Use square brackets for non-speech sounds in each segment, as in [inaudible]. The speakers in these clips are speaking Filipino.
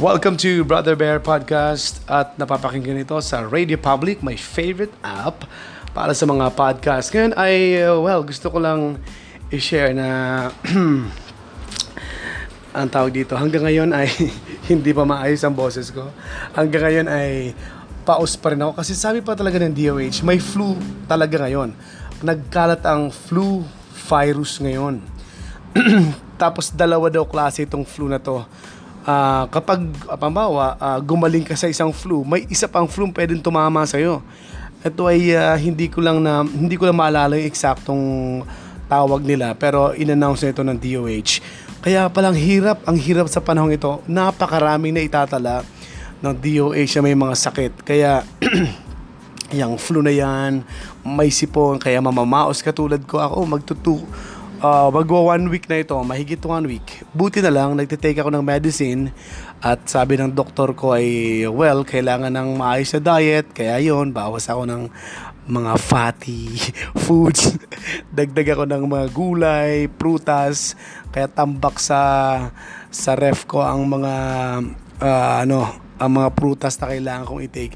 Welcome to Brother Bear Podcast at napapakinggan ito sa Radio Public, my favorite app para sa mga podcast. Ngayon ay, uh, well, gusto ko lang i-share na [clears throat] ang tawag dito, hanggang ngayon ay [laughs] hindi pa maayos ang boses ko. Hanggang ngayon ay paus pa rin ako kasi sabi pa talaga ng DOH, may flu talaga ngayon. Nagkalat ang flu virus ngayon. [clears throat] Tapos dalawa daw klase itong flu na to uh, kapag uh, pambawa uh, gumaling ka sa isang flu, may isa pang flu pwedeng tumama sa iyo. Ito ay uh, hindi ko lang na hindi ko lang maalala yung eksaktong tawag nila pero inannounce na ito ng DOH. Kaya palang hirap, ang hirap sa panahong ito. Napakaraming na itatala ng DOH na may mga sakit. Kaya [clears throat] yung flu na yan, may sipon, kaya mamamaos katulad ko ako, magtutu uh, magwa one week na ito, mahigit one week. Buti na lang, nagtitake ako ng medicine at sabi ng doktor ko ay, well, kailangan ng maayos na diet, kaya yon bawas ako ng mga fatty [laughs] foods. [laughs] Dagdag ako ng mga gulay, prutas, kaya tambak sa sa ref ko ang mga uh, ano, ang mga prutas na kailangan kong i-take.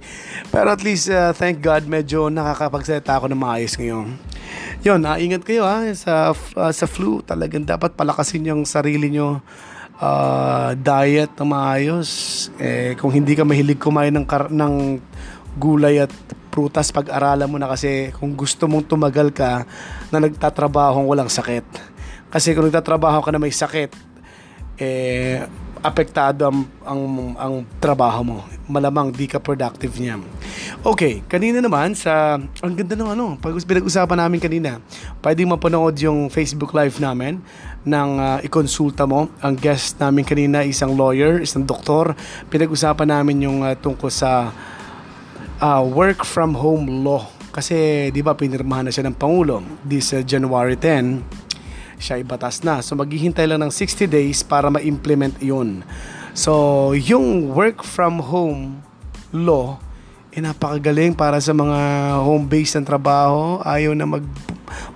Pero at least, uh, thank God, medyo nakakapagsalita ako ng maayos ngayon. Yun, uh, ingat kayo ha, sa, uh, sa flu. Talagang dapat palakasin yung sarili nyo uh, diet na maayos. Eh, kung hindi ka mahilig kumain ng, kar- ng gulay at prutas, pag-aralan mo na kasi kung gusto mong tumagal ka na nagtatrabaho walang sakit. Kasi kung nagtatrabaho ka na may sakit, eh, apektado ang, ang, ang trabaho mo. Malamang di ka productive niya. Okay, kanina naman sa, ang ganda ng ano, pag pinag-usapan namin kanina, pwedeng mapanood yung Facebook Live namin nang uh, ikonsulta mo. Ang guest namin kanina isang lawyer, isang doktor. Pinag-usapan namin yung uh, tungkol sa uh, work from home law. Kasi di ba pinirmahan na siya ng Pangulo this uh, January 10 siya ibatas na. So maghihintay lang ng 60 days para ma-implement yun. So yung work from home law, eh napakagaling para sa mga home-based ng trabaho. Ayaw na mag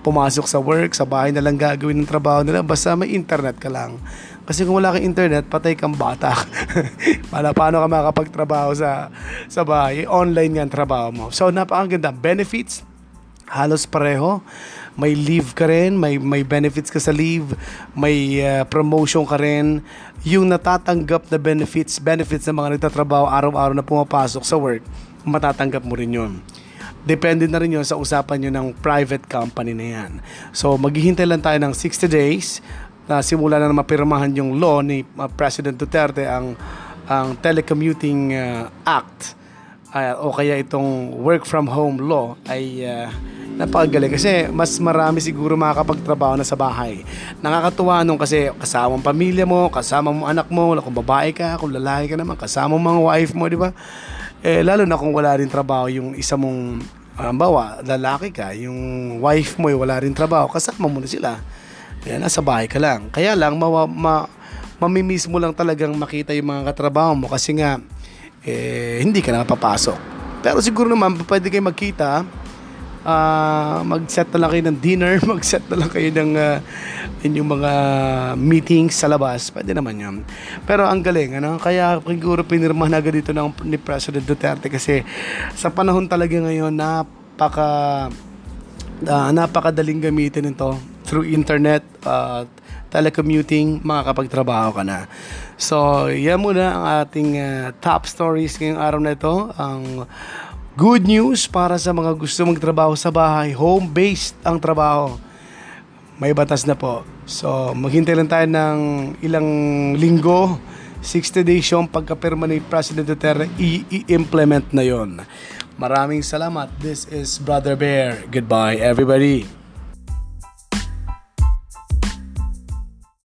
pumasok sa work, sa bahay na lang gagawin ng trabaho nila. Basta may internet ka lang. Kasi kung wala kang internet, patay kang bata. [laughs] Para paano ka makapagtrabaho sa, sa bahay? Online nga ang trabaho mo. So, napakaganda. Benefits, halos pareho may leave ka rin, may, may benefits ka sa leave, may uh, promotion ka rin. Yung natatanggap na benefits, benefits ng mga nagtatrabaho araw-araw na pumapasok sa work, matatanggap mo rin yun. Depende na rin yun sa usapan nyo ng private company na yan. So, maghihintay lang tayo ng 60 days na simula na mapirmahan yung law ni uh, President Duterte ang ang Telecommuting uh, Act uh, o kaya itong work from home law ay uh, napakagaling kasi mas marami siguro makakapagtrabaho na sa bahay. Nakakatuwa nung kasi kasama ang pamilya mo, kasama mo anak mo, kung babae ka, kung lalaki ka naman, kasama mo mga wife mo, di ba? Eh, lalo na kung wala rin trabaho yung isa mong Halimbawa, lalaki ka, yung wife mo wala rin trabaho, kasama mo na sila. Kaya nasa bahay ka lang. Kaya lang, ma, ma, mamimiss mo lang talagang makita yung mga katrabaho mo kasi nga, eh, hindi ka na papasok. Pero siguro naman, pwede kayo magkita, uh, mag-set na lang kayo ng dinner, [laughs] mag-set na lang kayo ng uh, inyong mga meetings sa labas. Pwede naman yun. Pero ang galing, ano? Kaya siguro pinirma na agad dito ng, ni President Duterte kasi sa panahon talaga ngayon, napaka uh, napakadaling gamitin ito through internet, uh, telecommuting, makakapagtrabaho ka na. So, yan muna ang ating uh, top stories ngayong araw na ito. Ang Good news para sa mga gusto magtrabaho sa bahay. Home-based ang trabaho. May batas na po. So, maghintay lang tayo ng ilang linggo. 60 days yung pagkapirma ni President Duterte, i-implement na yon. Maraming salamat. This is Brother Bear. Goodbye, everybody.